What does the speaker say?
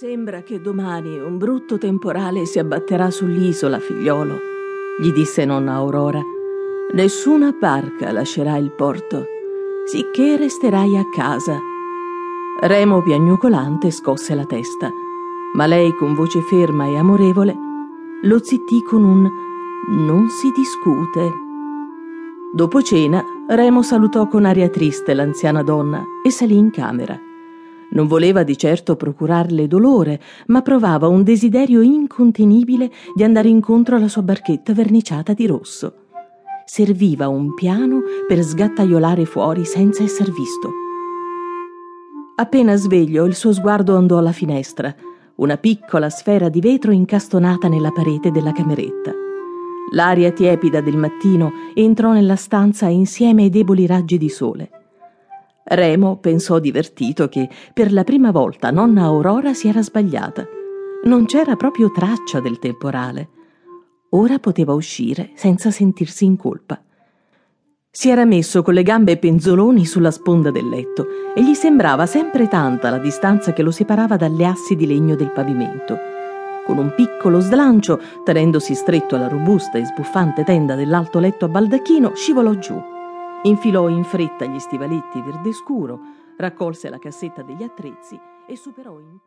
Sembra che domani un brutto temporale si abbatterà sull'isola, figliolo, gli disse nonna Aurora. Nessuna barca lascerà il porto, sicché resterai a casa. Remo piagnucolante scosse la testa, ma lei con voce ferma e amorevole lo zittì con un non si discute. Dopo cena, Remo salutò con aria triste l'anziana donna e salì in camera. Non voleva di certo procurarle dolore, ma provava un desiderio incontenibile di andare incontro alla sua barchetta verniciata di rosso. Serviva un piano per sgattaiolare fuori senza esser visto. Appena sveglio, il suo sguardo andò alla finestra, una piccola sfera di vetro incastonata nella parete della cameretta. L'aria tiepida del mattino entrò nella stanza insieme ai deboli raggi di sole. Remo pensò divertito che per la prima volta nonna Aurora si era sbagliata. Non c'era proprio traccia del temporale. Ora poteva uscire senza sentirsi in colpa. Si era messo con le gambe penzoloni sulla sponda del letto e gli sembrava sempre tanta la distanza che lo separava dalle assi di legno del pavimento. Con un piccolo slancio, tenendosi stretto alla robusta e sbuffante tenda dell'alto letto a baldacchino, scivolò giù. Infilò in fretta gli stivaletti verde scuro, raccolse la cassetta degli attrezzi e superò in